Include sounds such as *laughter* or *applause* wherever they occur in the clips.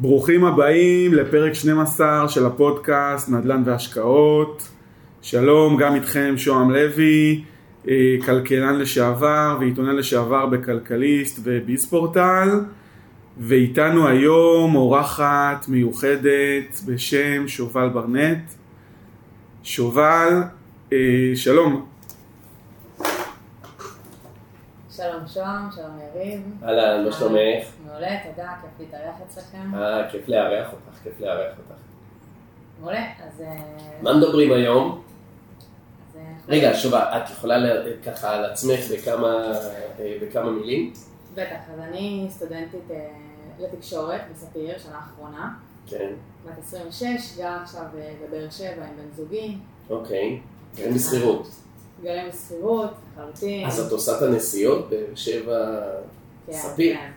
ברוכים הבאים לפרק 12 של הפודקאסט נדל"ן והשקעות. שלום, גם איתכם שוהם לוי, אה, כלכלן לשעבר ועיתונן לשעבר בכלכליסט וביספורטל, ואיתנו היום אורחת מיוחדת בשם שובל ברנט. שובל, אה, שלום. שלום שוהם, שלום יריב. אהלן, מה שלומך? מעולה, תודה, כיף להתארח אצלכם. אה, כיף לארח אותך, כיף לארח אותך. מעולה, אז... אה, מה מדברים היום? אה, רגע, שובה, את יכולה ככה על עצמך בכמה, אה, בכמה מילים? בטח, אז אני סטודנטית לתקשורת בספיר, שנה אחרונה. כן, בת 26, גרה עכשיו בבאר שבע עם בן זוגי. אוקיי. גרים בשכירות. גרים בשכירות, לחלוטין. אז את עושה את הנסיעות באר שבע כן, ספיר? כן.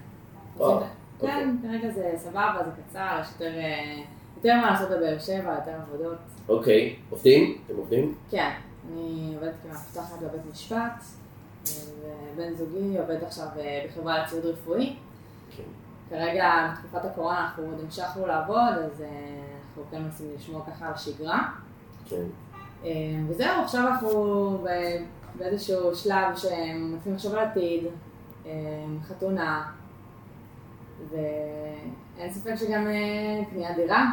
זה- כן, כרגע זה סבבה, זה קצר, יש יותר, אה, יותר מה לעשות בבאר שבע, יותר עבודות. אוקיי. עובדים? אתם עובדים? כן, אני עובדת כמפתחת בבית משפט, ובן זוגי עובד עכשיו אה, בחברה לציוד רפואי. כן. כרגע, בתקופת הקורונה, אנחנו עוד המשכנו לעבוד, אז אה, אנחנו כן מנסים לשמור ככה על שגרה. כן. אה, וזהו, עכשיו אנחנו באיזשהו שלב שמתחילים לחשוב על עתיד, אה, חתונה, ואין ספק שגם אה, קניית דירה.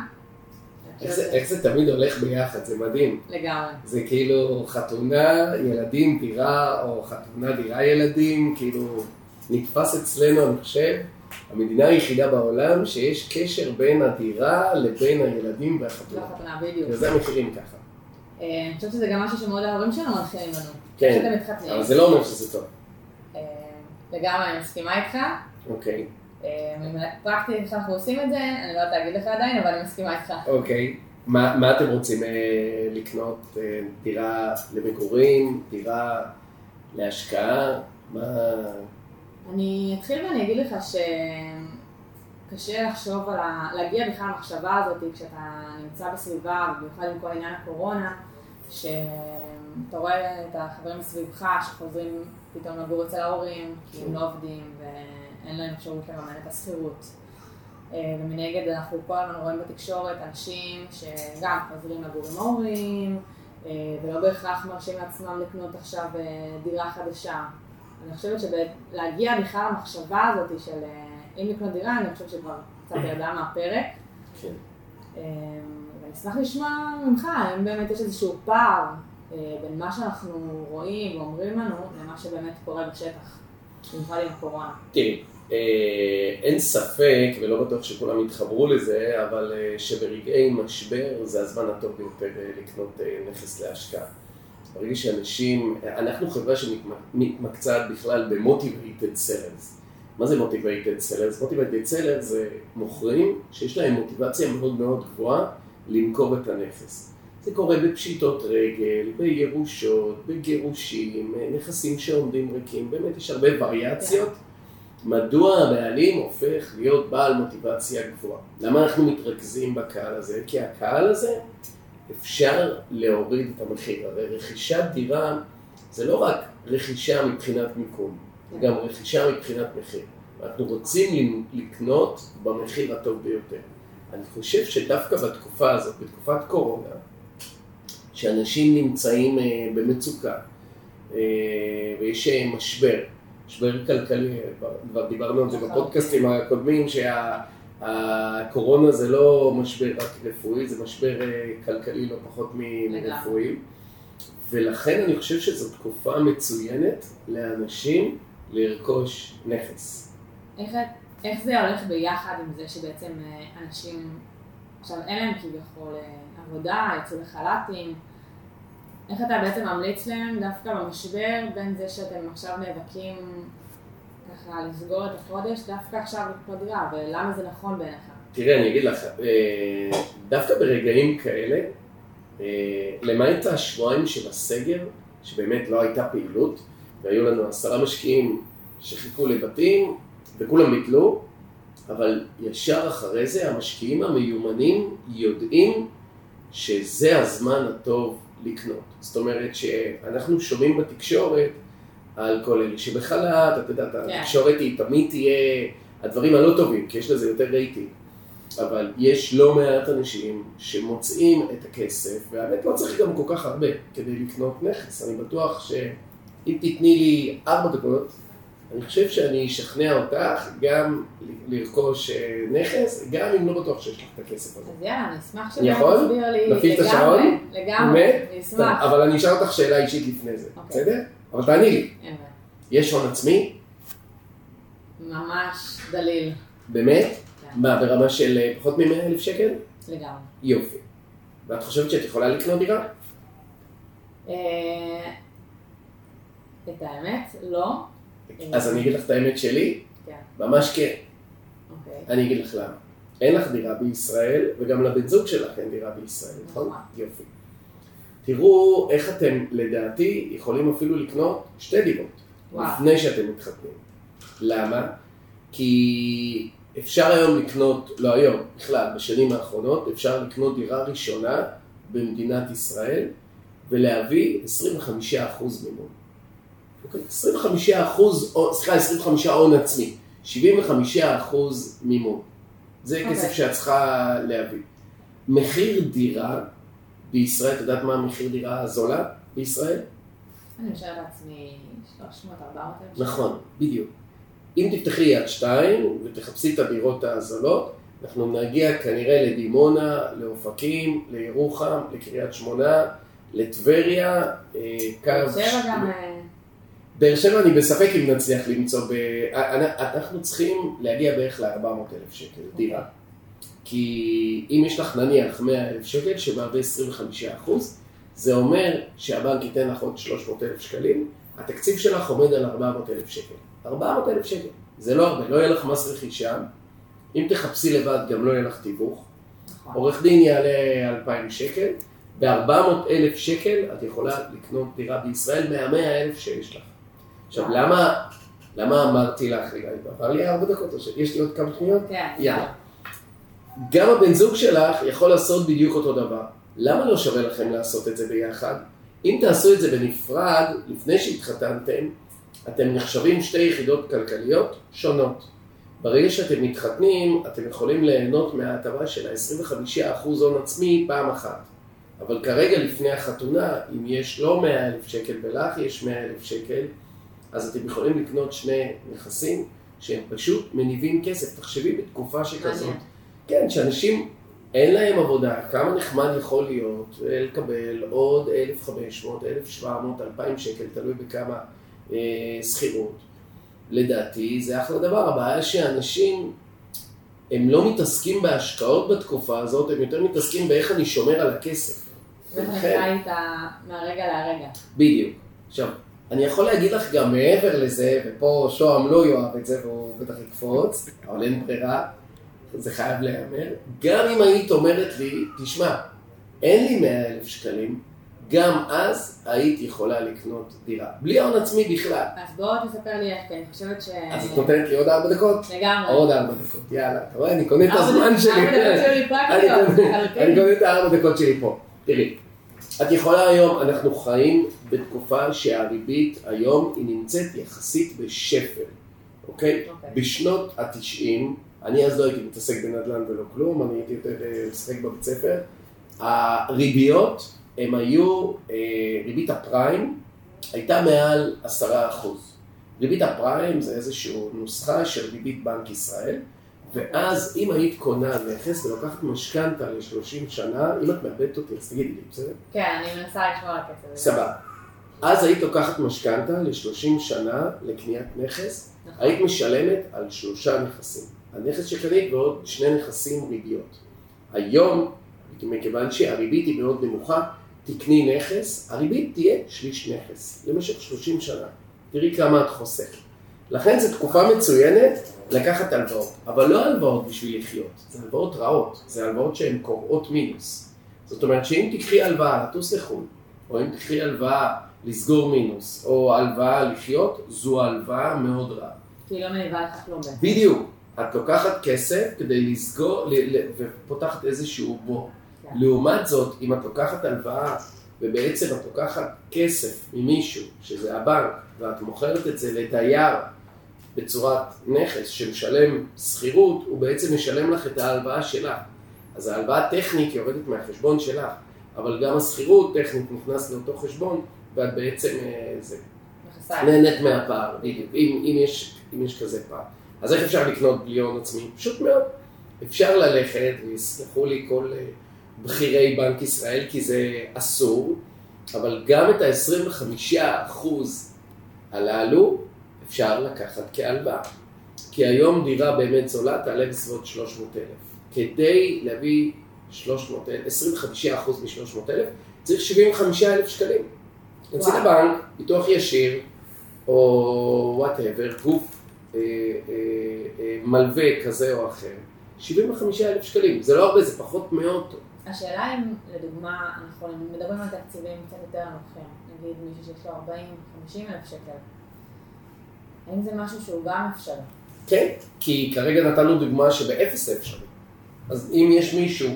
איך זה- איך זה תמיד הולך ביחד, זה מדהים. לגמרי. זה כאילו חתונה, ילדים, דירה, או חתונה, דירה, ילדים, כאילו נתפס אצלנו, אני חושב, המדינה היחידה בעולם שיש קשר בין הדירה לבין הילדים והחתונה. חתונה, בדיוק. וזה המחירים ככה. אה, אני חושבת שזה גם משהו שמאוד ההורים שלנו מנחילים לנו. כן. אבל זה לא אומר שזה טוב. אה, לגמרי, אני מסכימה איתך. אוקיי, אה, פרקטית איך אנחנו עושים את זה, אני לא יודעת להגיד לך עדיין, אבל אני מסכימה איתך. אוקיי. מה, מה אתם רוצים אה, לקנות? אה, דירה למגורים? דירה להשקעה? מה... אני אתחיל ואני אגיד לך שקשה לחשוב על ה... להגיע בכלל למחשבה הזאת כשאתה נמצא בסביבה, ובמיוחד עם כל עניין הקורונה, שאתה רואה את החברים מסביבך שחוזרים פתאום לגור אצל ההורים, כי הם לא עובדים ואין להם אפשרות לממן את השכירות. אה, ומנגד אנחנו כל הזמן רואים בתקשורת אנשים שגם חוזרים לגור עם ההורים, אה, ולא בהכרח מרשים לעצמם לקנות עכשיו אה, דירה חדשה. אני חושבת שלהגיע בכלל למחשבה הזאת של אם לקנות דירה, אני חושבת שכבר קצת ירדה מהפרק. כן. אה, ואני אשמח לשמוע ממך, האם באמת יש איזשהו פער אה, בין מה שאנחנו רואים ואומרים לנו למה שבאמת קורה בשטח, במיוחד עם הקורונה. תראי, אה, אין ספק, ולא בטוח שכולם יתחברו לזה, אבל אה, שברגעי משבר זה הזמן הטוב ביותר לקנות נכס להשקעה. ברגע שאנשים, אנחנו חברה שמתמקצעת בכלל ב-motivated. מה זה motivated sellers? motivated sellers זה מוכרים שיש להם מוטיבציה מאוד מאוד גבוהה למכור את הנכס. זה קורה בפשיטות רגל, בירושות, בגירושים, נכסים שעומדים ריקים, באמת יש הרבה וריאציות. מדוע הבעלים הופך להיות בעל מוטיבציה גבוהה? למה אנחנו מתרכזים בקהל הזה? כי הקהל הזה אפשר להוריד את המחיר. הרי רכישת דירה זה לא רק רכישה מבחינת מיקום, זה גם רכישה מבחינת מחיר. אנחנו רוצים לקנות במחיר הטוב ביותר. אני חושב שדווקא בתקופה הזאת, בתקופת קורונה, שאנשים נמצאים אה, במצוקה אה, ויש אה, משבר, משבר כלכלי, כבר- דיברנו על זה נכון. בפודקאסטים הקודמים, שהקורונה זה לא משבר רק רפואי, זה משבר כלכלי לא פחות. מרפואי. ולכן אני חושב שזו תקופה מצוינת לאנשים לרכוש נכס. איך, איך זה הולך ביחד עם זה שבעצם אה, אנשים עכשיו אין להם כביכול אה, עבודה, יצאו לחל"תים? איך אתה בעצם ממליץ להם דווקא במשבר בין זה שאתם עכשיו נאבקים ככה לסגור את החודש, דווקא עכשיו דירה, ולמה זה נכון בעיניך? תראה, אני אגיד לך, אה, דווקא ברגעים כאלה, למעט השבועיים של הסגר, שבאמת לא הייתה פעילות, והיו לנו עשרה משקיעים שחיכו לבתים, וכולם ביטלו, אבל ישר אחרי זה המשקיעים המיומנים יודעים שזה הזמן הטוב לקנות. זאת אומרת שאנחנו שומעים בתקשורת על כל אלה שבחל"ת, את יודעת, כן. התקשורת היא תמיד תהיה הדברים הלא טובים, כי יש לזה יותר רייטינג. אבל יש לא מעט אנשים שמוצאים את הכסף, והאמת לא צריך גם כל כך הרבה כדי לקנות נכס. אני בטוח שאם תתני לי ארבע דקות, אני חושב שאני אשכנע אותך גם לרכוש אה, נכס, גם אם לא בטוח שיש לך את הכסף הזה. אז יאללה, אני אשמח שאתה יכול? תסביר לי נפעיל את לגמרי, השעון? לגמרי? אני אשמח. אבל אני אשאל אותך שאלה אישית לפני זה, אוקיי. בסדר? אבל תעני לי. יש הון עצמי? ממש דליל, באמת? כן. מה, ברמה של אה, פחות מ-100 אלף שקל? לגמרי. יופי. ואת חושבת שאת יכולה לקנות דירה? את האמת, לא. אז אני אגיד לך את האמת שלי, כן, ממש כן. אוקיי. אני אגיד לך למה. אין לך דירה בישראל, וגם לבן זוג שלך אין דירה בישראל, נכון? נכון. יופי. תראו איך אתם, לדעתי, יכולים אפילו לקנות שתי דירות, וואו. לפני שאתם מתחתנים. למה? כי אפשר היום לקנות, לא היום, בכלל, בשנים האחרונות, אפשר לקנות דירה ראשונה במדינת ישראל ולהביא 25% מימון. אוקיי? 25%, או- סליחה, 25 הון עצמי, 75% מימון. זה אוקיי. כסף שאת צריכה להביא. מחיר דירה בישראל, את יודעת מה המחיר דירה הזולה בישראל? אני משער לעצמי 300, 400 אלף. נכון, בדיוק. אם תפתחי יד שתיים ותחפשי את הדירות הזולות, אנחנו נגיע כנראה לדימונה, לאופקים, לירוחם, לקריית שמונה, לטבריה, אה, קו... באר שבע גם... אה, באר שבע אני בספק אם נצליח למצוא, ב... אנ- אנחנו צריכים להגיע בערך ל-400 אלף שקל דירה. כי אם יש לך נניח 100 אלף שקל שמהווה 25 אחוז, זה אומר שהבנק ייתן לך עוד 300 אלף שקלים, התקציב שלך עומד על 400 אלף שקל. 400 אלף שקל, זה לא הרבה, לא יהיה לך מס רכישה, אם תחפשי לבד גם לא יהיה לך תיווך, נכון. עורך דין יעלה 2,000 שקל, ב-400 אלף שקל את יכולה לקנות דירה בישראל מה-100 אלף שיש לך. עכשיו, למה, למה אמרתי לך, רגע, עבר לי ארבע דקות, שיש לי עוד כמה שניות? כן, יאללה. גם הבן זוג שלך יכול לעשות בדיוק אותו דבר. למה לא שווה לכם לעשות את זה ביחד? אם תעשו את זה בנפרד, לפני שהתחתנתם, אתם נחשבים שתי יחידות כלכליות שונות. ברגע שאתם מתחתנים, אתם יכולים ליהנות מההטבה של ה-25% הון עצמי פעם אחת. אבל כרגע לפני החתונה, אם יש לא 100 אלף שקל ולך יש 100 אלף שקל, אז אתם יכולים לקנות שני נכסים שהם פשוט מניבים כסף. תחשבי בתקופה שכזאת. כן, שאנשים אין להם עבודה, כמה נחמד יכול להיות אה, לקבל עוד 1,500, 1,700, 2,000 שקל, תלוי בכמה אה, שכירות. לדעתי זה אחלה דבר, הבעיה שאנשים הם לא מתעסקים בהשקעות בתקופה הזאת, הם יותר מתעסקים באיך אני שומר על הכסף. אני ולכן- חי איתה מהרגע להרגע. בדיוק. עכשיו, אני יכול להגיד לך גם מעבר לזה, ופה שוהם לא יאהב את זה והוא בטח יקפוץ, אבל אין ברירה, זה חייב להיאמר. גם אם היית אומרת לי, תשמע, אין לי 100 אלף שקלים, גם אז היית יכולה לקנות דירה. בלי הון עצמי בכלל. אז בוא תספר לי איך, כי אני חושבת ש... אז את נותנת לי עוד ארבע דקות? לגמרי. עוד ארבע דקות, יאללה. אתה רואה, אני קונה את הזמן שלי. ארבע דקות שלי פרקטיות. אני קונה את הארבע דקות שלי פה. תראי, את יכולה היום, אנחנו חיים בתקופה שהריבית היום היא נמצאת יחסית בשפל, אוקיי? אוקיי. בשנות התשעים, אני אז לא הייתי מתעסק בנדל"ן ולא כלום, אני הייתי יותר אה, משחק בבית ספר. הריביות, הם היו, אה, ריבית הפריים הייתה מעל עשרה אחוז. ריבית הפריים זה איזושהי נוסחה של ריבית בנק ישראל, ואז אם היית קונה נכס ולוקחת משכנתה ל-30 שנה, אם את מאבדת אותי, אז תגידי לי, בסדר? כן, אני מנסה לשמור על הקצב הזה. סבבה. אז היית לוקחת משכנתה ל-30 שנה לקניית נכס, נכון. היית משלמת על שלושה נכסים. הנכס שקנית ועוד שני נכסים ריביות. היום, מכיוון שהריבית היא מאוד נמוכה, תקני נכס, הריבית תהיה שליש נכס למשך 30 שנה. תראי כמה את חוסכת. לכן זו תקופה מצוינת לקחת הלוואות, אבל לא הלוואות בשביל לחיות, זה הלוואות רעות, זה הלוואות שהן קוראות מינוס. זאת אומרת שאם תקחי הלוואה לטוס לחו"ל, או אם תקחי הלוואה לסגור מינוס, או הלוואה לחיות, זו הלוואה מאוד רעה. כי היא לא מניבה לך כלום. בדיוק. את לוקחת כסף כדי לסגור, ל- ל- ופותחת איזשהו בור. כן. לעומת זאת, אם את לוקחת הלוואה, ובעצם את לוקחת כסף ממישהו, שזה הבנק, ואת מוכרת את זה לדייר בצורת נכס שמשלם שכירות, הוא בעצם משלם לך את ההלוואה שלך. אז ההלוואה הטכנית יורדת מהחשבון שלך, אבל גם השכירות טכנית נכנס לאותו חשבון, ואת בעצם אה, זה. נהנית מהפער, בדיוק, אם, אם, יש, אם יש כזה פער. אז איך אפשר לקנות בלי הון עצמי? פשוט מאוד. אפשר ללכת, ויסלחו לי כל אה, בכירי בנק ישראל, כי זה אסור, אבל גם את ה-25% הללו אפשר לקחת כהלוואה. כי היום דירה באמת זולה תעלה בסביבות 300,000. כדי להביא 300,000, 25% מ-300,000, צריך 75,000 שקלים. וואו. לבנק, ביטוח ישיר, או וואטאבר, גוף אה, אה, אה, מלווה כזה או אחר, 75,000 שקלים. זה לא הרבה, זה פחות מאוטו. השאלה אם, לדוגמה, אנחנו מדברים על תקציבים קצת יותר נוחים, נגיד מישהו שיש לו 40, 50 אלף שקל, האם זה משהו שהוא גם אפשרי? כן, כי כרגע נתנו דוגמה שבאפס זה אפשרי. אז אם יש מישהו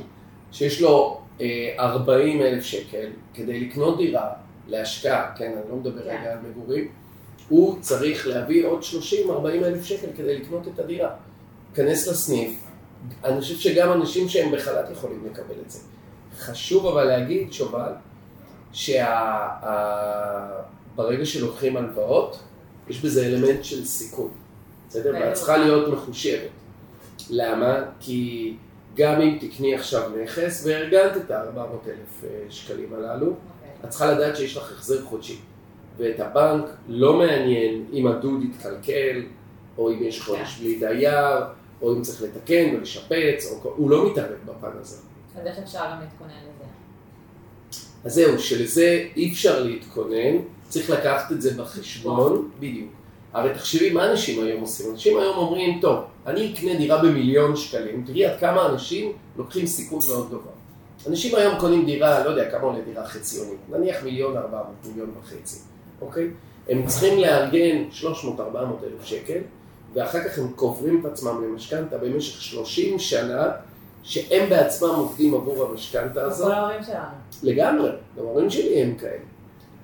שיש לו אה, 40 אלף שקל כדי לקנות דירה להשקעה, כן, אני לא מדבר כן. רגע על מגורים, הוא צריך להביא עוד 30-40 אלף שקל כדי לקנות את הדירה. כנס לסניף, אני חושב שגם אנשים שהם בחל"ת יכולים לקבל את זה. חשוב אבל להגיד, שובל, שברגע שלוקחים הלוואות, יש בזה אלמנט של סיכון. בסדר? ואת צריכה להיות מחושבת. למה? כי גם אם תקני עכשיו נכס והרגלת את ה-400,000 שקלים הללו, אוקיי. את צריכה לדעת שיש לך החזר חודשי. ואת הבנק לא מעניין אם הדוד יתקלקל, או אם יש חודש בלי דייר, או אם צריך לתקן ולשפץ, או... הוא לא מתערב בפן הזה. אז איך אפשר גם להתכונן לזה? אז זהו, שלזה אי אפשר להתכונן, צריך לקחת את זה בחשבון, בדיוק. הרי תחשבי מה אנשים היום עושים, אנשים היום אומרים, טוב, אני אקנה דירה במיליון שקלים, תראי עד כמה אנשים לוקחים סיכון מאוד גבוה. אנשים היום קונים דירה, לא יודע כמה עולה דירה חציונית, נניח מיליון ארבע מאות, מיליון וחצי, אוקיי? הם צריכים לארגן 300-400 אלף שקל, ואחר כך הם קוברים את עצמם למשכנתה במשך 30 שנה, שהם בעצמם עובדים עבור המשכנתה הזאת. כל ההורים שלנו. לגמרי, גם ההורים שלי הם כאלה.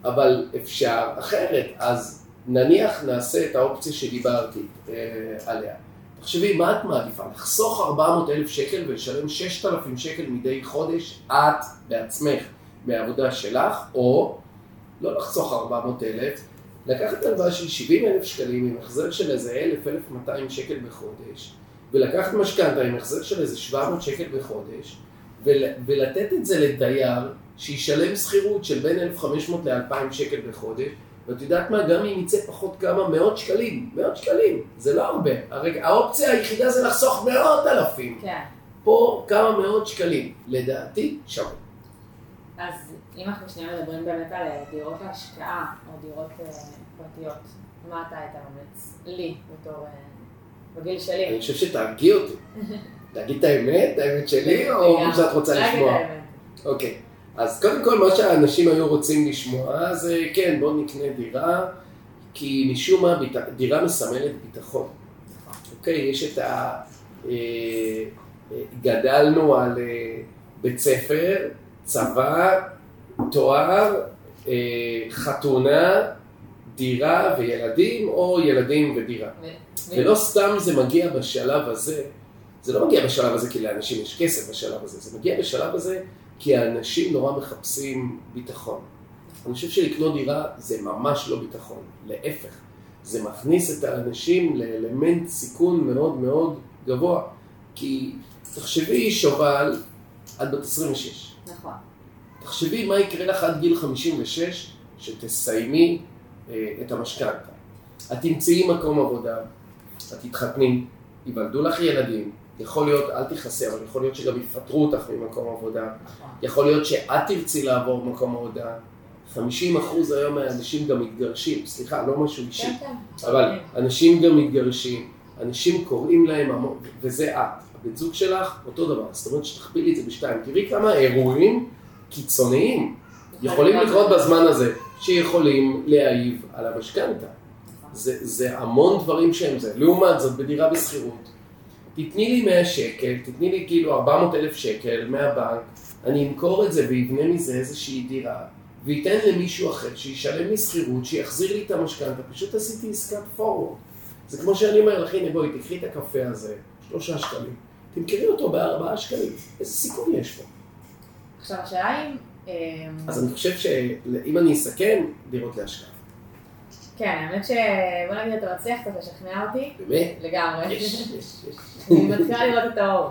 אבל אפשר אחרת, אז נניח נעשה את האופציה שדיברתי אה, עליה. תחשבי, מה את מעדיפה? לחסוך 400 אלף שקל ולשלם 6,000 שקל מדי חודש, את בעצמך, מהעבודה שלך, או לא לחסוך 400 אלף, לקחת הלוואה של 70 אלף שקלים עם החזר של איזה 1,000-1,200 שקל בחודש, ולקחת משכנתה עם החזר של איזה 700 שקל בחודש, ול, ולתת את זה לדייר שישלם שכירות של בין 1,500 ל-2,000 שקל בחודש, ואת יודעת מה, גם אם יצא פחות כמה מאות שקלים, מאות שקלים, זה לא הרבה. הרי האופציה היחידה זה לחסוך מאות אלפים. כן. פה כמה מאות שקלים, לדעתי שווה. אז אם אנחנו שנייה מדברים באמת על אה, דירות להשקעה, או דירות אה, פרטיות, מה אתה היית ממליץ? לי, בתור... אה, בגיל שלי. אני חושב שתהרגי אותי. *laughs* להגיד את האמת, האמת שלי, או לגמרי. שאת רוצה לשמוע? את האמת. אוקיי. אז קודם כל, מה שהאנשים היו רוצים לשמוע זה, כן, בואו נקנה דירה, כי משום מה ביט- דירה מסמלת ביטחון. אוקיי, יש את ה... אה, אה, גדלנו על אה, בית ספר, צבא, תואר, אה, חתונה, דירה וילדים, או ילדים ודירה. ולא סתם זה מגיע בשלב הזה, זה לא מגיע בשלב הזה כי לאנשים יש כסף בשלב הזה, זה מגיע בשלב הזה כי האנשים נורא מחפשים ביטחון. אני חושב שלקנות דירה זה ממש לא ביטחון, להפך, זה מכניס את האנשים לאלמנט סיכון מאוד מאוד גבוה. כי תחשבי שובל, את בת 26, נכון. תחשבי מה יקרה לך עד גיל 56, שתסיימי אה, את המשכנתה. את תמצאי מקום עבודה, את תתחתני, ייוולדו לך ילדים, יכול להיות, אל תכעסי, אבל יכול להיות שגם יפטרו אותך ממקום עבודה, נכון. יכול להיות שאת תרצי לעבור מקום עבודה. 50% היום מהאנשים גם מתגרשים, סליחה, לא משהו אישי, כן, כן. אבל אנשים גם מתגרשים, אנשים קוראים להם המון, וזה את, הבן זוג שלך, אותו דבר, זאת אומרת שתכפילי את זה בשתיים, תראי כמה אירועים קיצוניים יכולים לקרות בזמן הזה, שיכולים להעיב על המשכנתה. נכון. זה, זה המון דברים שהם זה. לעומת זאת, בדירה בשכירות, תתני לי 100 שקל, תתני לי כאילו 400 אלף שקל מהבנק, אני אמכור את זה ויבנה מזה איזושהי דירה, וייתן למישהו אחר שישלם לי שכירות, שיחזיר לי את המשכנתה, פשוט עשיתי עסקת פורוורד. זה כמו שאני אומר לך, הנה בואי, תקחי את הקפה הזה, שלושה שקלים, תמכרי אותו בארבעה שקלים, איזה סיכון יש פה? עכשיו השאלה אם... אמ, אז אני חושב שאם אני אסכם, דירות להשקעה. כן, האמת ש... בוא נגיד, אתה מצליח קצת לשכנע אותי. באמת? לגמרי. יש, יש, יש. אני מתחילה לראות את האור.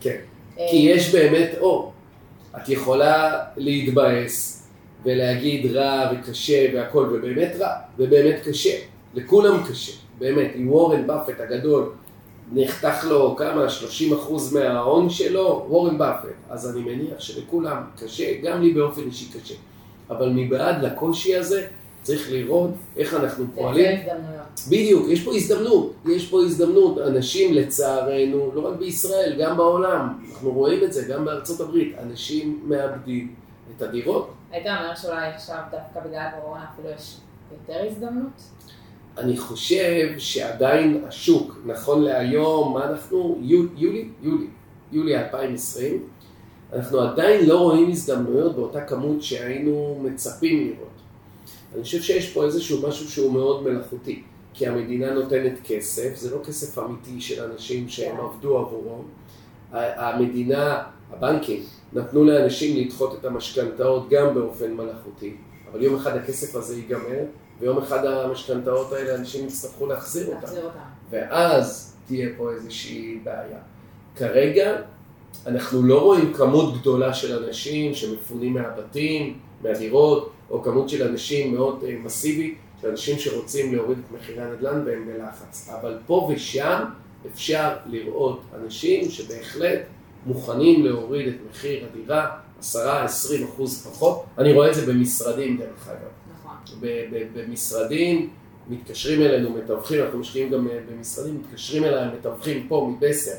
כן. אה, כי יש באמת אור. את יכולה להתבאס ולהגיד רע וקשה והכל, ובאמת רע, ובאמת קשה. לכולם קשה, באמת. אם וורן באפט הגדול נחתך לו כמה, 30% מההון שלו, וורן באפט. אז אני מניח שלכולם קשה, גם לי באופן אישי קשה. אבל מבעד לקושי הזה, צריך לראות איך אנחנו פועלים. הזדמנויות. בדיוק, יש פה הזדמנות, יש פה הזדמנות. אנשים לצערנו, לא רק בישראל, גם בעולם, אנחנו רואים את זה, גם בארצות הברית, אנשים מאבדים את הדירות. היית אומר שאולי עכשיו דווקא בגלל הקורונה אפילו יש יותר הזדמנות? אני חושב שעדיין השוק, נכון להיום, מה אנחנו? יו- יולי? יולי. יולי 2020. אנחנו עדיין לא רואים הזדמנויות באותה כמות שהיינו מצפים לראות. אני חושב שיש פה איזשהו משהו שהוא מאוד מלאכותי, כי המדינה נותנת כסף, זה לא כסף אמיתי של אנשים שהם כן. עבדו עבורו. המדינה, הבנקים, נתנו לאנשים לדחות את המשכנתאות גם באופן מלאכותי, אבל יום אחד הכסף הזה ייגמר, ויום אחד המשכנתאות האלה אנשים יצטרכו להחזיר אותם. להחזיר. ואז תהיה פה איזושהי בעיה. כרגע אנחנו לא רואים כמות גדולה של אנשים שמפונים מהבתים, מהדירות, או כמות של אנשים מאוד אה, מסיבית, של אנשים שרוצים להוריד את מחירי הנדל"ן והם בלחץ. אבל פה ושם אפשר לראות אנשים שבהחלט מוכנים להוריד את מחיר הדירה 10-20 אחוז פחות. אני רואה את זה במשרדים דרך אגב. נכון. במשרדים, מתקשרים אלינו מתווכים, אנחנו משקיעים גם אה, במשרדים, מתקשרים אליי מתווכים פה מבסר,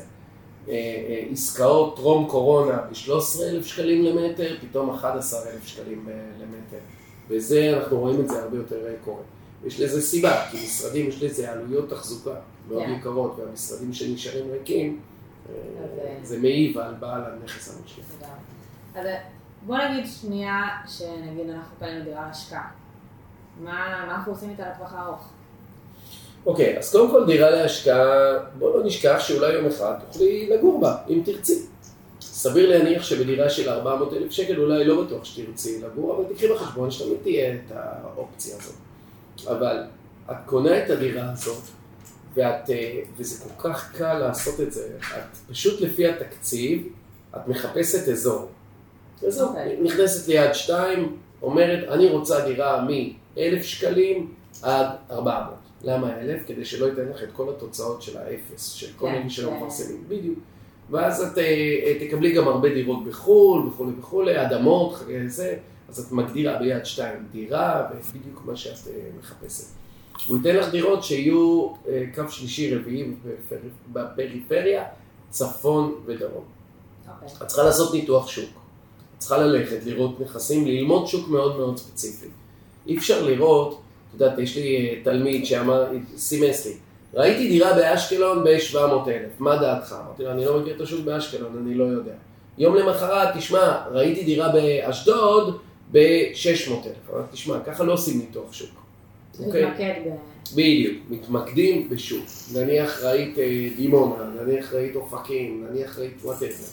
עסקאות טרום קורונה ב-13,000 שקלים למטר, פתאום 11,000 שקלים אה, למטר. וזה, אנחנו רואים את זה הרבה יותר אה, קורה. יש לזה סיבה, כי משרדים יש לזה עלויות תחזוקה מאוד כן. יקרות, והמשרדים שנשארים ריקים, אה, אז, אה, זה מעיב על בעל הנכס המשקיע. אז בוא נגיד שנייה שנגיד אנחנו קנינו דירה להשקעה. מה מה אנחנו עושים איתה לטווח הארוך? אוקיי, אז קודם כל דירה להשקעה, בוא לא נשכח שאולי יום אחד תוכלי לגור בה, אם תרצי. סביר להניח שבדירה של 400 אלף שקל אולי לא בטוח שתרצי לגור, אבל תקחי בחשבון שתמיד תהיה את האופציה הזאת. אבל את קונה את הדירה הזאת, ואת, אה, וזה כל כך קל לעשות את זה, את פשוט לפי התקציב, את מחפשת אזור. אזור, אוקיי. נכנסת ליד שתיים, אומרת, אני רוצה דירה מ-1,000 שקלים עד 400. למה 1,000? כדי שלא ייתן לך את כל התוצאות של האפס, של כל כן, אלה שלא כן. מפרסמים. בדיוק. ואז את אה, תקבלי גם הרבה דירות בחו"ל וכולי וכולי, אדמות, חגי זה, אז את מגדירה ביד שתיים דירה, ובדיוק מה שאת אה, מחפשת. הוא ייתן לך דירות שיהיו אה, קו שלישי רביעי בפר- בפריפריה, צפון ודרום. אוקיי. את צריכה לעשות ניתוח שוק. את צריכה ללכת, לראות נכסים, ללמוד שוק מאוד מאוד ספציפי. אי אפשר לראות, את יודעת, יש לי תלמיד שאמר, סימס לי, ראיתי דירה באשקלון ב-700,000, מה דעתך? אמרתי לו, אני לא מכיר את השוק באשקלון, אני לא יודע. יום למחרת, תשמע, ראיתי דירה באשדוד ב-600,000. אמרתי, תשמע, ככה לא עושים ניתוח שוק. אוקיי? להתמקד ב... בדיוק, מתמקדים בשוק. נניח ראית אה, דימונה, נניח ראית אופקים, נניח ראית whatever.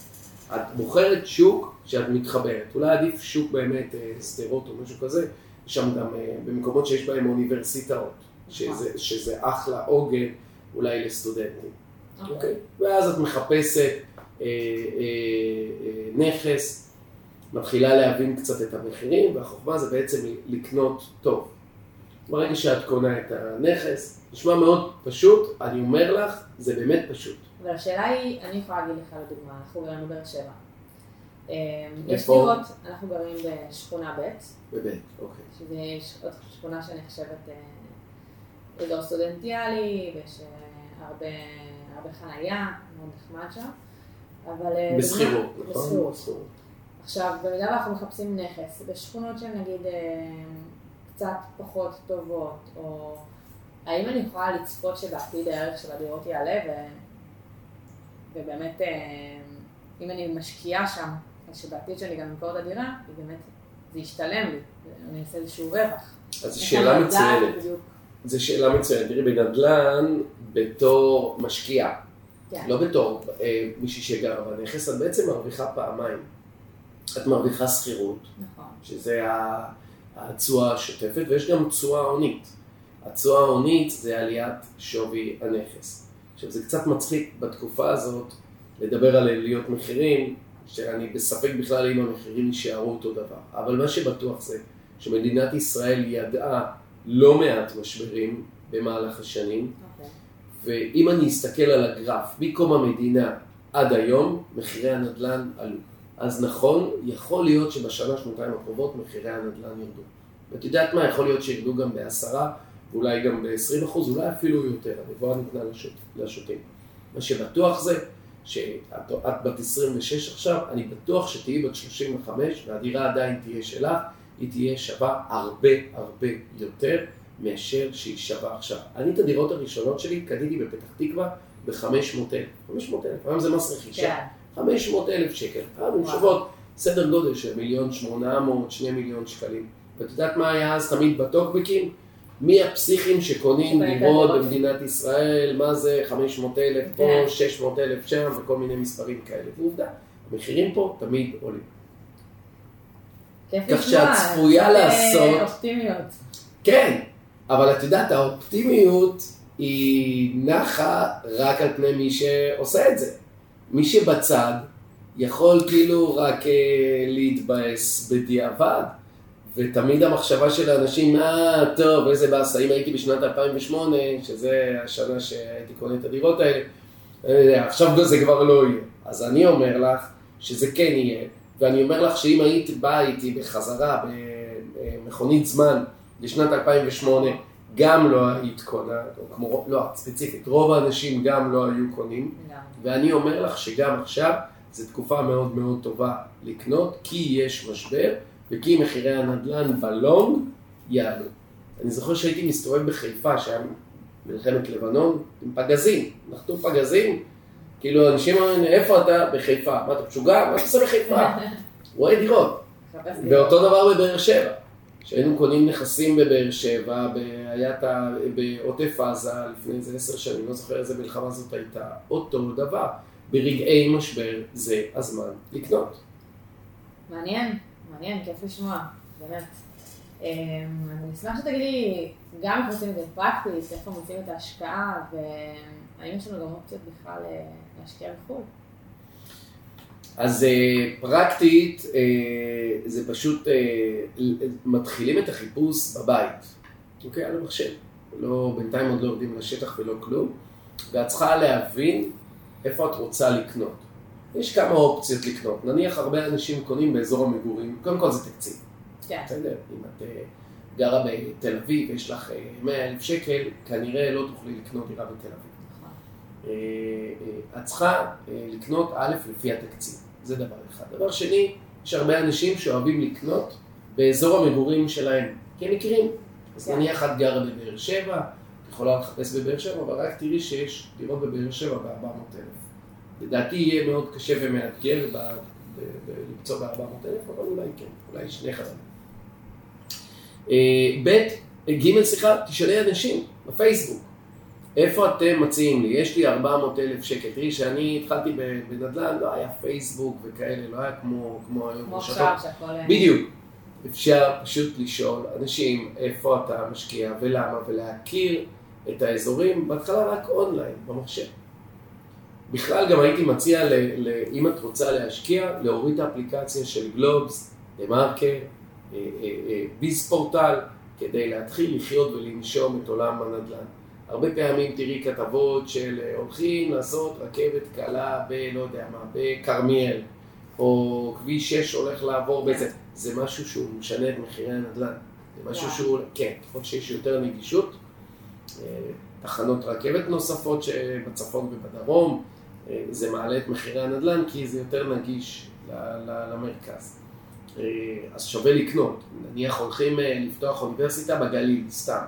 את בוחרת שוק שאת מתחברת. אולי עדיף שוק באמת אה, שדרות או משהו כזה, יש שם גם אה, במקומות שיש בהם אוניברסיטאות, שזה, שזה אחלה עוגן אולי לסטודנטים. אוקיי? ואז את מחפשת אה, אה, אה, נכס, מתחילה להבין קצת את המחירים, והחוכמה זה בעצם לקנות טוב. ברגע שאת קונה את הנכס, נשמע מאוד פשוט, אני אומר לך, זה באמת פשוט. אבל השאלה היא, אני יכולה להגיד לך לדוגמה, אנחנו גרים בבאר שבע. אה, יש? דירות, אנחנו גרים בשכונה ב', באמת, אוקיי. עוד שכונה שנחשבת אה, אזור סטודנטיאלי, ויש אה, הרבה, הרבה חנייה, מאוד נחמד שם. אבל... אה, בשכירות, נכון? בשכירות. עכשיו, במידה ואנחנו מחפשים נכס, בשכונות שהן נגיד קצת פחות טובות, או האם אני יכולה לצפות שבעתיד הערך של הדירות יעלה, ו... ובאמת, אם אני משקיעה שם, שבעתיד שאני גם אמכור את הדירה, היא באמת, זה ישתלם לי, אני אעשה איזשהו רווח. אז זו שאלה מצוינת. זו שאלה מצוינת. תראי, בנדל"ן, בתור משקיע, כן. לא בתור אה, מישהי שגרה בנכס, את בעצם מרוויחה פעמיים. את מרוויחה שכירות, נכון. שזה התשואה השוטפת, ויש גם תשואה הונית. התשואה ההונית זה עליית שווי הנכס. עכשיו זה קצת מצחיק בתקופה הזאת לדבר על עליות מחירים, שאני בספק בכלל אם המחירים יישארו אותו דבר. אבל מה שבטוח זה שמדינת ישראל ידעה לא מעט משברים במהלך השנים, אוקיי. ואם אני אסתכל על הגרף, מקום המדינה עד היום, מחירי הנדל"ן עלו. אז נכון, יכול להיות שבשנה, שנתיים הקרובות מחירי הנדל"ן ירדו. ואת יודעת מה, יכול להיות שירדו גם בעשרה, ואולי גם ב-20 אחוז, אולי אפילו יותר, הנבואה ניתנה לשוט, לשוטים. מה שבטוח זה שאת את בת 26 עכשיו, אני בטוח שתהיי בת 35, והדירה עדיין תהיה שלך, היא תהיה שווה הרבה הרבה יותר מאשר שהיא שווה עכשיו. אני את הדירות הראשונות שלי קניתי בפתח תקווה ב-500 אלף. 500 אלף, היום זה מס רכישה. כן. 500 אלף שקל. היום הן. שוות סדר גודל של מיליון שמונה מאות, שני מיליון שקלים. ואת יודעת מה היה אז תמיד בטוקבקים? מי הפסיכים שקונים דירות. במדינת ישראל, מה זה 500 אלף פה, כן. 600 אלף שם, וכל מיני מספרים כאלה. ועובדה, המחירים פה תמיד עולים. כך שאת צפויה אה, לעשות- אופטימיות. כן, אבל את יודעת, האופטימיות היא נחה רק על פני מי שעושה את זה. מי שבצד יכול כאילו רק אה, להתבאס בדיעבד, ותמיד המחשבה של האנשים, אה, טוב, איזה באסה, אם הייתי בשנת 2008, שזה השנה שהייתי קונה את הדירות האלה, אה, עכשיו זה כבר לא יהיה. אז אני אומר לך שזה כן יהיה, ואני אומר לך שאם היית באה איתי בחזרה במכונית זמן לשנת 2008, גם לא היית קונה, או כמו, לא, ספציפית, רוב האנשים גם לא היו קונים, גם. ואני אומר לך שגם עכשיו זו תקופה מאוד מאוד טובה לקנות, כי יש משבר, וכי מחירי הנדל"ן בלונג יעלו. אני זוכר שהייתי מסתובב בחיפה, שהיה מלחמת לבנון, עם פגזים, נחתו פגזים, כאילו אנשים אומרים, איפה אתה? בחיפה. מה אתה משוגע? מה אתה עושה בחיפה? *laughs* רואה דירות. ואותו דבר בבאר שבע. כשהיינו קונים נכסים בבאר שבע, היה את ה- בעוטף עזה לפני איזה עשר שנים, לא זוכר איזה מלחמה זאת הייתה, אותו דבר. ברגעי משבר זה הזמן לקנות. מעניין, מעניין, כיף לשמוע, באמת. אמ, אני אשמח שתגידי גם איך עושים את זה פרקטית, איפה מוצאים את ההשקעה, והאם יש לנו גם אופציות בכלל אה, להשקיע בחו"ל. אז אה, פרקטית, אה, זה פשוט, אה, מתחילים את החיפוש בבית, אוקיי? על המחשב. לא, בינתיים עוד לא יורדים לשטח ולא כלום, ואת צריכה להבין איפה את רוצה לקנות. יש כמה אופציות לקנות. נניח הרבה אנשים קונים באזור המגורים, קודם כל זה תקציב. כן, בסדר? אם את אה, גרה בתל אביב, יש לך אה, 100 אלף שקל, כנראה לא תוכלי לקנות דירה בתל אביב. נכון. אה, אה, את צריכה אה, לקנות א' לפי התקציב, זה דבר אחד. דבר שני, יש הרבה אנשים שאוהבים לקנות באזור המגורים שלהם, כי הם מכירים. אז כן. נניח את גרה בבאר שבע, את יכולה לחפש בבאר שבע, אבל רק תראי שיש דירות בבאר שבע ב-400 אלף. לדעתי יהיה מאוד קשה ומאתגר ב- ב- ב- למצוא ב-400 אלף, אבל אולי כן, אולי שני חדרים. אה, ב', ג', סליחה, תשאלי אנשים בפייסבוק. איפה אתם מציעים לי? יש לי 400 אלף שקל. תראי, כשאני התחלתי בנדל"ן, לא היה פייסבוק וכאלה, לא היה כמו, כמו היום. כמו. עכשיו שהכל... אה, בדיוק. אפשר פשוט לשאול אנשים איפה אתה משקיע ולמה, ולהכיר את האזורים, בהתחלה רק אונליין, במחשב. בכלל גם הייתי מציע, ל, ל, אם את רוצה להשקיע, להוריד את האפליקציה של גלובס, דה מרקר, אה, אה, אה, ביז פורטל, כדי להתחיל לחיות ולנשום את עולם הנדל"ן. הרבה פעמים תראי כתבות של אה, הולכים לעשות רכבת קלה ב... לא יודע מה, בכרמיאל, או כביש 6 הולך לעבור בזה. זה משהו שהוא משנה את מחירי הנדל"ן. זה משהו. שהוא, כן, ככל שיש יותר נגישות, אה, תחנות רכבת נוספות שבצפון ובדרום, אה, זה מעלה את מחירי הנדל"ן כי זה יותר נגיש למרכז. אה, אז שווה לקנות. נניח הולכים אה, לפתוח אוניברסיטה בגליל, סתם.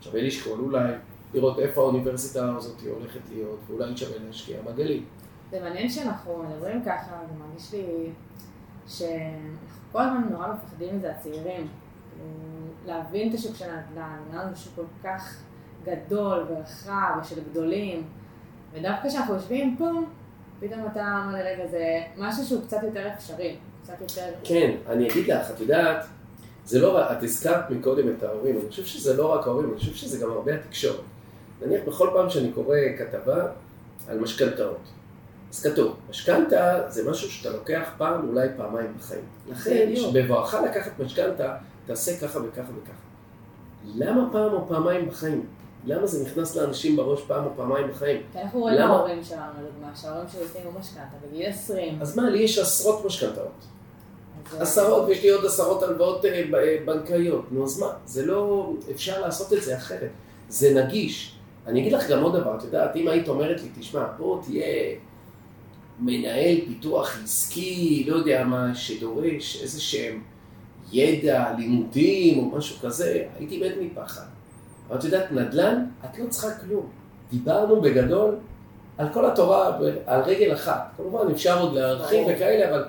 שווה לשקול אולי לראות איפה האוניברסיטה הזאת הולכת להיות, ואולי שווה להשקיע בגליל. זה מעניין שאנחנו מדברים ככה, זה מרגיש לי שאנחנו כל הזמן נורא מפחדים מזה, הצעירים. להבין את השוק של הנדל"ן, נדל"ן זה שוק כל כך גדול ורחב ושל גדולים, ודווקא כשאנחנו יושבים פה, פתאום אתה אומר לרגע, זה משהו שהוא קצת יותר אפשרי, קצת יותר... כן, אני אגיד לך, את יודעת, זה לא רק, את הזכרת מקודם את ההורים, אני חושב שזה לא רק ההורים, אני חושב שזה גם הרבה התקשורת. נניח בכל פעם שאני קורא כתבה על משכנתאות. אז כתוב, משכנתה זה משהו שאתה לוקח פעם, אולי פעמיים בחיים. לכן, בבואך לקחת משכנתה, תעשה ככה וככה וככה. למה פעם או פעמיים בחיים? למה זה נכנס לאנשים בראש פעם או פעמיים בחיים? כי אנחנו רואים ההורים שלנו, לדוגמה, שההורים שלי התאימו משכנתה בגיל 20. אז מה, לי יש עשרות משכנתאות. עשרות, ויש לי עוד עשרות הלוואות אה, אה, בנקאיות. נו, אז מה? זה לא... אפשר לעשות את זה אחרת. זה נגיש. אני אגיד לך גם עוד דבר, את יודעת, אם היית אומרת לי, תשמע, בוא תהיה מנהל פיתוח עסקי, לא יודע מה, שדורש איזה שהם ידע, לימודים או משהו כזה, הייתי מת מפחד. את יודעת, נדל"ן, את לא צריכה כלום. דיברנו בגדול על כל התורה על רגל אחת. כמובן, אפשר עוד להרחיב וכאלה, אבל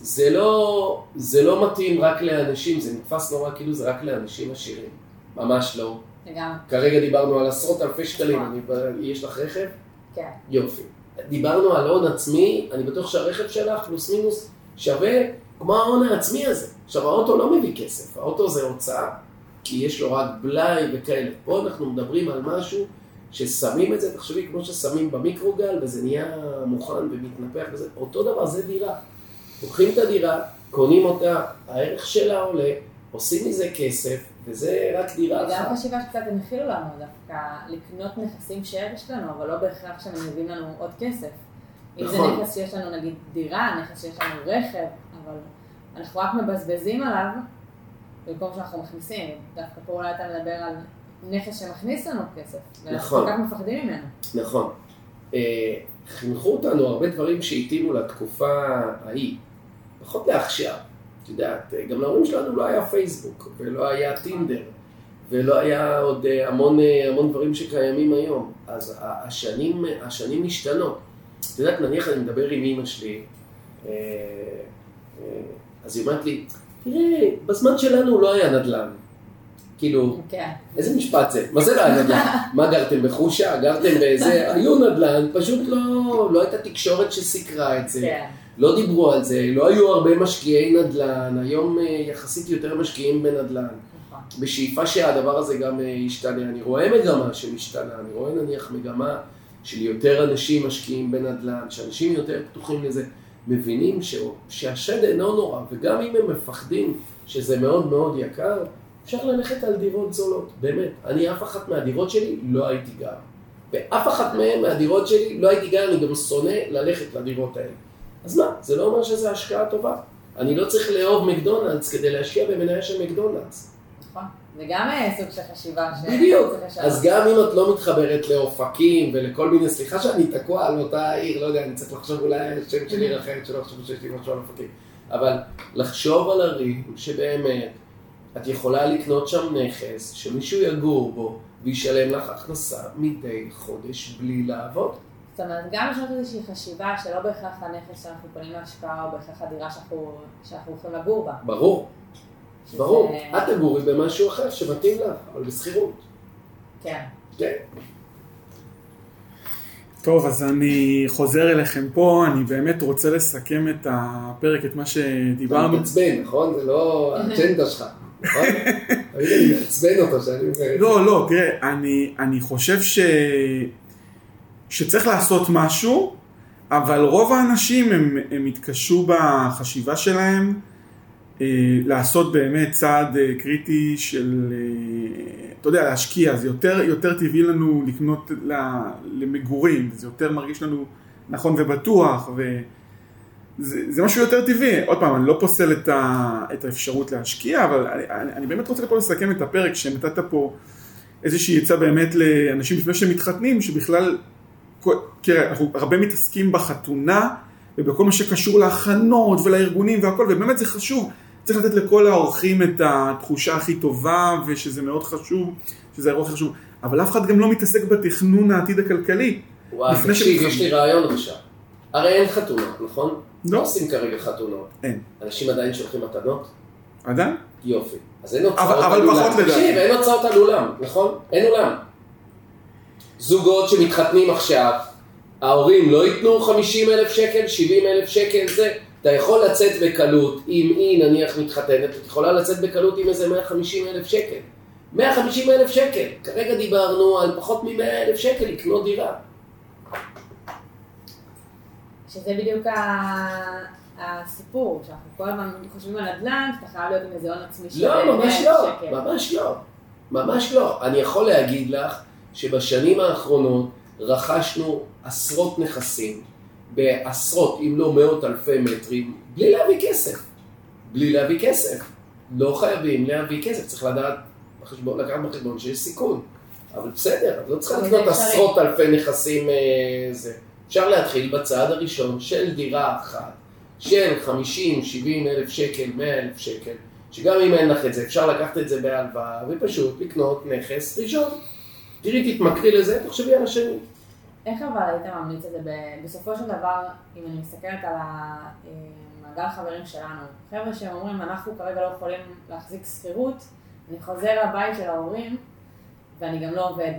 זה לא, זה לא מתאים רק לאנשים, זה נתפס נורא כאילו זה רק לאנשים עשירים. ממש לא. לגמרי. כרגע דיברנו על עשרות אלפי שקלים. אני, יש לך רכב? כן. יופי. דיברנו על הון עצמי, אני בטוח שהרכב שלך, פלוס מינוס, שווה כמו ההון העצמי הזה. עכשיו, האוטו לא מביא כסף, האוטו זה הוצאה, כי יש לו רק בלאי וכאלה. פה אנחנו מדברים על משהו ששמים את זה, תחשבי, כמו ששמים במיקרוגל, וזה נהיה מוכן ומתנפח וזה, אותו דבר, זה דירה. לוקחים את הדירה, קונים אותה, הערך שלה עולה, עושים מזה כסף, וזה רק דירה אחת. גם חשיבה שקצת הנחילו לנו דווקא לקנות נכסים שיש לנו, אבל לא בהכרח שהם מביאים לנו עוד כסף. אם זה נכון. נכס שיש לנו נגיד דירה, נכס שיש לנו רכב, אבל אנחנו רק מבזבזים עליו במקום שאנחנו מכניסים. דווקא פה אולי אתה מדבר על נכס שמכניס לנו כסף. ואנחנו נכון. כל כך מפחדים ממנו. נכון. אה, חינכו אותנו הרבה דברים שהתאימו לתקופה ההיא, פחות לעכשיו. את יודעת, גם להורים שלנו לא היה פייסבוק, ולא היה טינדר, ולא היה עוד אה, המון, אה, המון דברים שקיימים היום. אז השנים, השנים משתנות. את יודעת, נניח אני מדבר עם אימא שלי, אה, אה, אז היא אומרת לי, תראה, בזמן שלנו לא היה נדל"ן. כאילו, כן. איזה משפט זה? מה זה לא היה נדל"ן? *laughs* מה גרתם בחושה? גרתם באיזה... *laughs* היו נדל"ן, פשוט לא, לא הייתה תקשורת שסיקרה את זה. כן. לא דיברו על זה, לא היו הרבה משקיעי נדל"ן, היום אה, יחסית יותר משקיעים בנדל"ן. נכון. בשאיפה שהדבר הזה גם אה, ישתנה. אני רואה מגמה שמשתנה, אני רואה נניח מגמה של יותר אנשים משקיעים בנדל"ן, שאנשים יותר פתוחים לזה, מבינים ש... שהשד אינו נורא, וגם אם הם מפחדים שזה מאוד מאוד יקר, אפשר ללכת על דירות זולות, באמת. אני אף אחת מהדירות שלי לא הייתי גר. באף אחת מהן מהדירות שלי לא הייתי גר, אני גם שונא ללכת לדירות האלה. אז מה, זה לא אומר שזו השקעה טובה. אני לא צריך לאהוב מקדונלדס כדי להשקיע במניה של מקדונלדס. נכון. זה גם אה, סוג של חשיבה ש... בדיוק. אז גם אם את לא מתחברת לאופקים ולכל מיני, סליחה שאני תקוע על אותה עיר, לא יודע, אני צריך לחשוב אולי על שם של עיר אחרת, שלא חשבו שיש לי משהו על אופקים. אבל לחשוב על ערים שבאמת את יכולה לקנות שם נכס, שמישהו יגור בו וישלם לך הכנסה מדי חודש בלי לעבוד. זאת אומרת, גם לשנות איזושהי חשיבה שלא בהכרח הנכס שאנחנו קונים להשקעה, או בהכרח הדירה שאנחנו, שאנחנו הולכים לגור בה. ברור, ברור. את תגורי במשהו אחר שמתאים לך, אבל בשכירות. כן. כן. טוב, אז אני חוזר אליכם פה, אני באמת רוצה לסכם את הפרק, את מה אתה שדיברנו. מתעצבן, נכון? זה לא האג'נדה שלך, נכון? *laughs* אני מעצבן אותו שאני אומר. לא, לא, תראה, אני, אני חושב ש... שצריך לעשות משהו, אבל רוב האנשים הם, הם יתקשו בחשיבה שלהם לעשות באמת צעד אה, קריטי של, אה, אתה יודע, להשקיע, זה יותר, יותר טבעי לנו לקנות למגורים, זה יותר מרגיש לנו נכון ובטוח, וזה זה משהו יותר טבעי. עוד פעם, אני לא פוסל את, ה, את האפשרות להשקיע, אבל אני, אני, באמת רוצה פה לסכם את הפרק, שנתת פה איזושהי עצה באמת לאנשים לפני שהם מתחתנים, שבכלל, כל- תראה, אנחנו הרבה מתעסקים בחתונה ובכל מה שקשור להכנות ולארגונים והכל, ובאמת זה חשוב. צריך לתת לכל האורחים את התחושה הכי טובה, ושזה מאוד חשוב, שזה האירוע הכי חשוב, אבל אף אחד גם לא מתעסק בתכנון העתיד הכלכלי. וואי, תקשיב. יש לי רעיון עכשיו. הרי אין חתונות, נכון? לא. לא עושים כרגע חתונות. אין. אנשים עדיין שולחים מתנות? עדיין? יופי. אז אין הוצאות אבל- אבל על אולם. פחות לדעתי. תקשיב, אין הוצאות על אולם, נכון? אין אולם. זוגות שמתחתנים עכשיו, ההורים לא ייתנו 50 אלף שקל, 70 אלף שקל, זה. אתה יכול לצאת בקלות, אם היא נניח מתחתנת, את יכולה לצאת בקלות עם איזה 150 אלף שקל. 150 אלף שקל. כרגע דיברנו על פחות מ-100 אלף שקל לקנות דירה. שזה בדיוק הסיפור, שאנחנו כל הזמן חושבים על נדל"ן, שאתה חייב להיות עם איזה הון עצמי של לא, ממש 100,000 לא, שקל. ממש לא, ממש לא. אני יכול להגיד לך שבשנים האחרונות רכשנו עשרות נכסים בעשרות, אם לא מאות אלפי מטרים, בלי להביא כסף. בלי להביא כסף. לא חייבים להביא כסף, צריך לדעת בחשבון, לקחת בחשבון שיש סיכון. אבל בסדר, את לא צריכה לקנות. עשרות אלפי נכסים אה, זה. אפשר להתחיל בצעד הראשון של דירה אחת, של 50, 70 אלף שקל, 100 אלף שקל, שגם אם אין לך את זה, אפשר לקחת את זה בהלוואה, ופשוט לקנות נכס ראשון. תראי, תתמכרי לזה, תחשבי על השני. איך אבל היית ממליץ את זה בסופו של דבר, אם אני מסתכלת על המעגל חברים שלנו, חבר'ה שהם אומרים, אנחנו כרגע לא יכולים להחזיק שכירות, אני חוזר לבית של ההורים ואני גם לא עובד.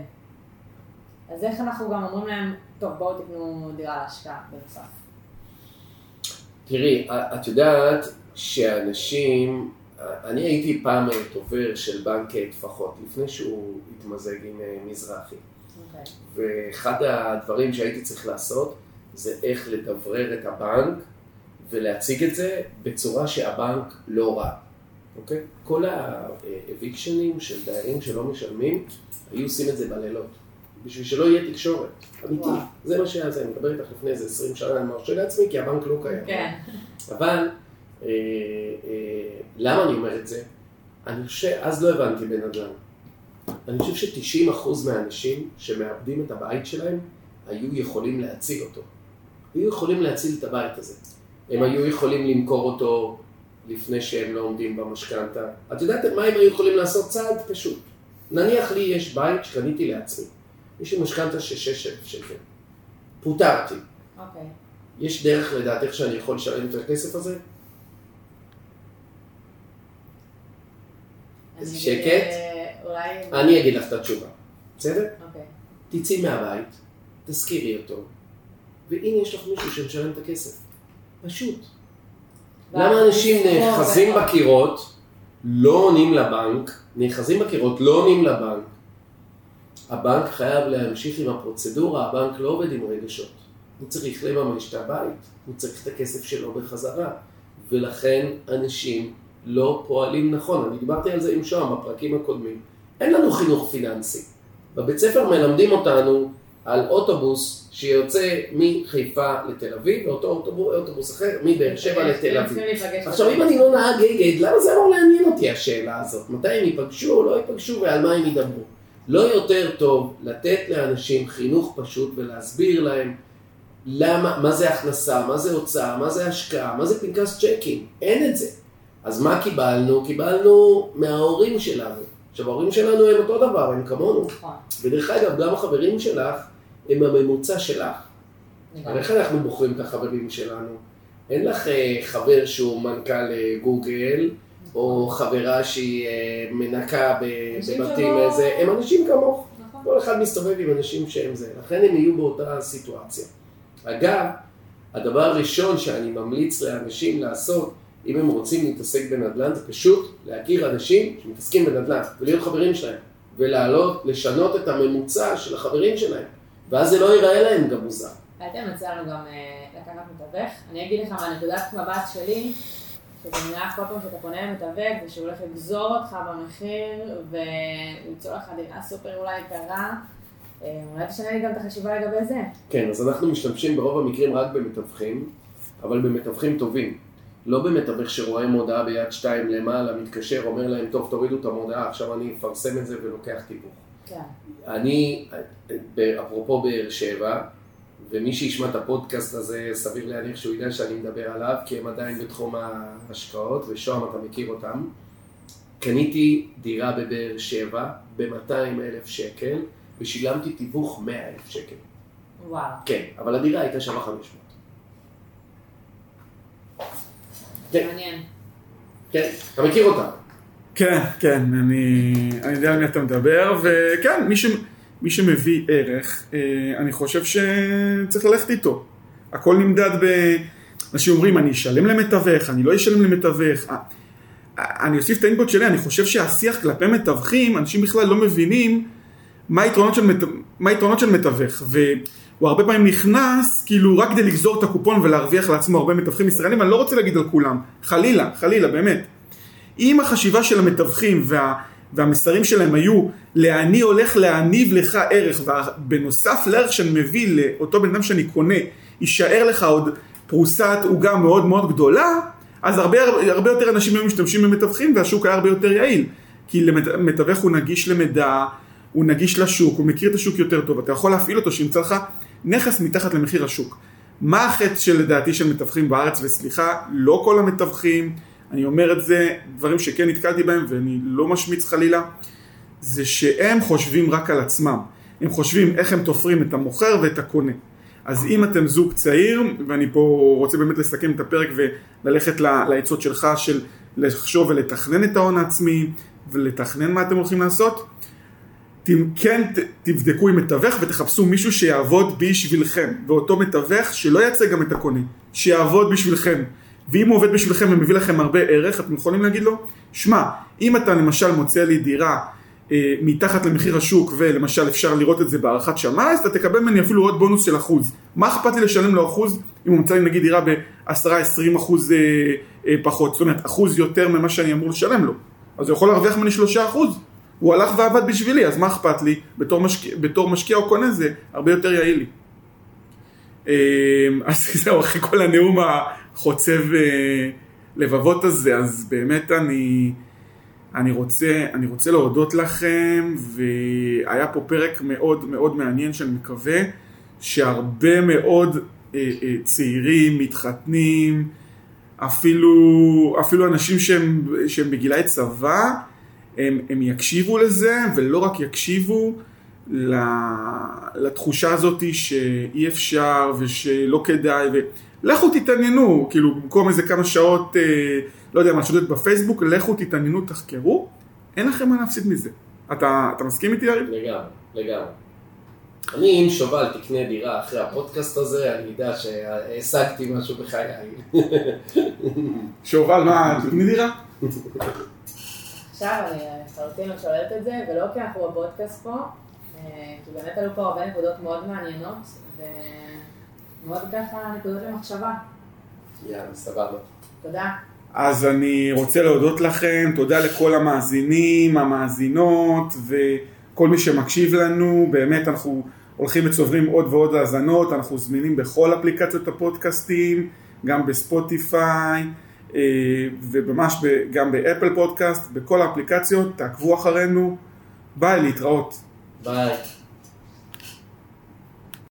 אז איך אנחנו גם אומרים להם, טוב בואו תקנו דירה להשקעה בנוסף. תראי, את יודעת שאנשים, אני הייתי פעם דובר של בנק טפחות, לפני שהוא התמזג עם אה, מזרחי. ואחד הדברים שהייתי צריך לעשות זה איך לדברר את הבנק ולהציג את זה בצורה שהבנק לא רע. אוקיי? כל האביקשנים של דיירים שלא משלמים, היו עושים את זה בלילות. בשביל שלא יהיה תקשורת. אמיתי. זה מה שהיה זה. אני מדבר איתך לפני איזה 20 שנה, אני מרשה לעצמי כי הבנק לא קיים. כן. אבל אה, אה, למה אני אומר את זה? אני חושב, אז לא הבנתי בנדל"ן. אני חושב ש-90% מהאנשים שמאבדים את הבית שלהם, היו יכולים להציל אותו. היו יכולים להציל את הבית הזה. הם היו יכולים למכור אותו לפני שהם לא עומדים במשכנתה. את יודעת מה הם היו יכולים לעשות? צעד פשוט. נניח לי יש בית שקניתי לעצמי. יש לי משכנתה של 6,000 שקל. פוטרתי. אוקיי. יש דרך לדעתך שאני יכול לשלם את הכסף הזה? שקט? אולי... אני אגיד לך את התשובה, בסדר? אוקיי. תצאי מהבית, תשכירי אותו, והנה יש לך מישהו שמשלם את הכסף. פשוט. למה אנשים נאחזים בקירות, לא עונים לבנק, נאחזים בקירות, לא עונים לבנק? הבנק חייב להמשיך עם הפרוצדורה, הבנק לא עובד עם רגשות. הוא צריך לממש את הבית, הוא צריך את הכסף שלו בחזרה. ולכן אנשים לא פועלים נכון. אני דיברתי על זה עם שוהם בפרקים הקודמים. אין לנו חינוך פיננסי. בבית ספר מלמדים אותנו על אוטובוס שיוצא מחיפה לתל אביב, ואותו אוטובוס, אוטובוס אחר מבאר שבע לתל אביב. עכשיו, אם אני לא נהג אגד, למה זה אמור לעניין אותי השאלה הזאת? מתי הם ייפגשו, לא ייפגשו ועל מה הם ידברו? לא יותר טוב לתת לאנשים חינוך פשוט ולהסביר להם למה, מה זה הכנסה, מה זה הוצאה, מה זה השקעה, מה זה פנקס צ'קים, אין את זה. אז מה קיבלנו? קיבלנו מההורים שלנו. עכשיו, ההורים שלנו הם אותו דבר, הם כמונו. נכון. ודרך אגב, גם החברים שלך הם הממוצע שלך. אבל איך אנחנו בוחרים את החברים שלנו? אין לך אה, חבר שהוא מנכ"ל אה, גוגל, או חברה שהיא אה, מנקה בבתים איזה, הם אנשים כמוך. נכון. כל אחד מסתובב עם אנשים שהם זה, לכן הם יהיו באותה סיטואציה. אגב, הדבר הראשון שאני ממליץ לאנשים לעשות, אם הם רוצים להתעסק בנדל"ן, זה פשוט להכיר אנשים שמתעסקים בנדל"ן, ולהיות חברים שלהם, ולעלות, לשנות את הממוצע של החברים שלהם, ואז זה לא ייראה להם גם מוזר. הייתם מציע לנו גם לקחת מתווך. אני אגיד לך מהנקודת מבט שלי, שזה נראה כל פעם שאתה פונה למתווך, זה שהוא הולך לגזור אותך במחיר ולמצוא לך דירה סופר אולי יקרה. אה, אולי תשנה לי גם את החשיבה לגבי זה. כן, אז אנחנו משתמשים ברוב המקרים רק במתווכים, אבל במתווכים טובים. לא במתווך שרואה מודעה ביד שתיים למעלה, מתקשר, אומר להם, טוב, תורידו את המודעה, עכשיו אני אפרסם את זה ולוקח תיווך. כן. אני, אפרופו באר שבע, ומי שישמע את הפודקאסט הזה, סביר להניח שהוא ידע שאני מדבר עליו, כי הם עדיין בתחום ההשקעות, ושוהם אתה מכיר אותם. קניתי דירה בבאר שבע ב-200 אלף שקל, ושילמתי תיווך 100 אלף שקל. וואו. כן, אבל הדירה הייתה שווה 500. כן. מעניין. כן, אתה מכיר אותם. כן, כן, אני, אני יודע על מי אתה מדבר, וכן, מי, ש, מי שמביא ערך, אה, אני חושב שצריך ללכת איתו. הכל נמדד ב... אנשים אומרים, אני אשלם למתווך, אני לא אשלם למתווך. אה, אני אוסיף את האינפוט שלי, אני חושב שהשיח כלפי מתווכים, אנשים בכלל לא מבינים מה היתרונות של. מה היתרונות של מתווך. והוא הרבה פעמים נכנס, כאילו, רק כדי לגזור את הקופון ולהרוויח לעצמו הרבה מתווכים ישראלים, אני לא רוצה להגיד על כולם, חלילה, חלילה, באמת. אם החשיבה של המתווכים וה, והמסרים שלהם היו לאני הולך להניב לך ערך ובנוסף לערך שאני מביא לאותו בן אדם שאני קונה יישאר לך עוד פרוסת עוגה מאוד מאוד גדולה אז הרבה, הרבה יותר אנשים היו משתמשים במתווכים והשוק היה הרבה יותר יעיל כי מתווך הוא נגיש למידע, הוא נגיש לשוק, הוא מכיר את השוק יותר טוב, אתה יכול להפעיל אותו שימצא לך נכס מתחת למחיר השוק. מה החטא שלדעתי של מתווכים בארץ, וסליחה, לא כל המתווכים, אני אומר את זה, דברים שכן נתקלתי בהם ואני לא משמיץ חלילה, זה שהם חושבים רק על עצמם. הם חושבים איך הם תופרים את המוכר ואת הקונה. אז אם אתם זוג צעיר, ואני פה רוצה באמת לסכם את הפרק וללכת לעצות שלך של לחשוב ולתכנן את ההון העצמי ולתכנן מה אתם הולכים לעשות, כן תבדקו עם מתווך ותחפשו מישהו שיעבוד בשבילכם, ואותו מתווך שלא ייצג גם את הקונה, שיעבוד בשבילכם. ואם הוא עובד בשבילכם ומביא לכם הרבה ערך, אתם יכולים להגיד לו, שמע, אם אתה למשל מוצא לי דירה אה, מתחת למחיר השוק, ולמשל אפשר לראות את זה בהערכת שמאי, אז אתה תקבל ממני אפילו עוד בונוס של אחוז. מה אכפת לי לשלם לו אחוז אם הוא מוצא לי נגיד דירה ב-10-20 אחוז אה, אה, פחות, זאת אומרת אחוז יותר ממה שאני אמור לשלם לו. אז הוא יכול להרוויח ממני 3 אחוז. הוא הלך ועבד בשבילי, אז מה אכפת לי? בתור משקיע, בתור משקיע או קונה זה הרבה יותר יעיל לי. אה, *laughs* אז זהו, אחרי כל הנאום החוצב אה, לבבות הזה, אז באמת אני, אני, רוצה, אני רוצה להודות לכם, והיה פה פרק מאוד מאוד מעניין שאני מקווה שהרבה מאוד אה, צעירים מתחתנים, אפילו, אפילו אנשים שהם, שהם בגילאי צבא, הם, הם יקשיבו לזה, ולא רק יקשיבו, לתחושה הזאת שאי אפשר ושלא כדאי, ולכו תתעניינו, כאילו במקום איזה כמה שעות, אה, לא יודע מה, שודדת בפייסבוק, לכו תתעניינו, תחקרו, אין לכם מה להפסיד מזה. אתה, אתה מסכים איתי יריב? לגמרי, לגמרי. אני, אם שובל תקנה דירה אחרי הפודקאסט הזה, אני אדע שהשגתי משהו בחיי. שובל, מה, תקני דירה? *laughs* עכשיו אני לחלוטין לא שואלת את זה, ולא כי אנחנו בפודקאסט פה, אה, כי באמת עלו פה הרבה נקודות מאוד מעניינות, ומאוד ככה נקודות למחשבה. יאללה, סבבה. תודה. אז אני רוצה להודות לכם, תודה לכל המאזינים, המאזינות וכל מי שמקשיב לנו, באמת אנחנו הולכים וצוברים עוד ועוד האזנות, אנחנו זמינים בכל אפליקציות הפודקאסטים, גם בספוטיפיי וממש גם באפל פודקאסט, בכל האפליקציות, תעקבו אחרינו, ביי, להתראות. Bye.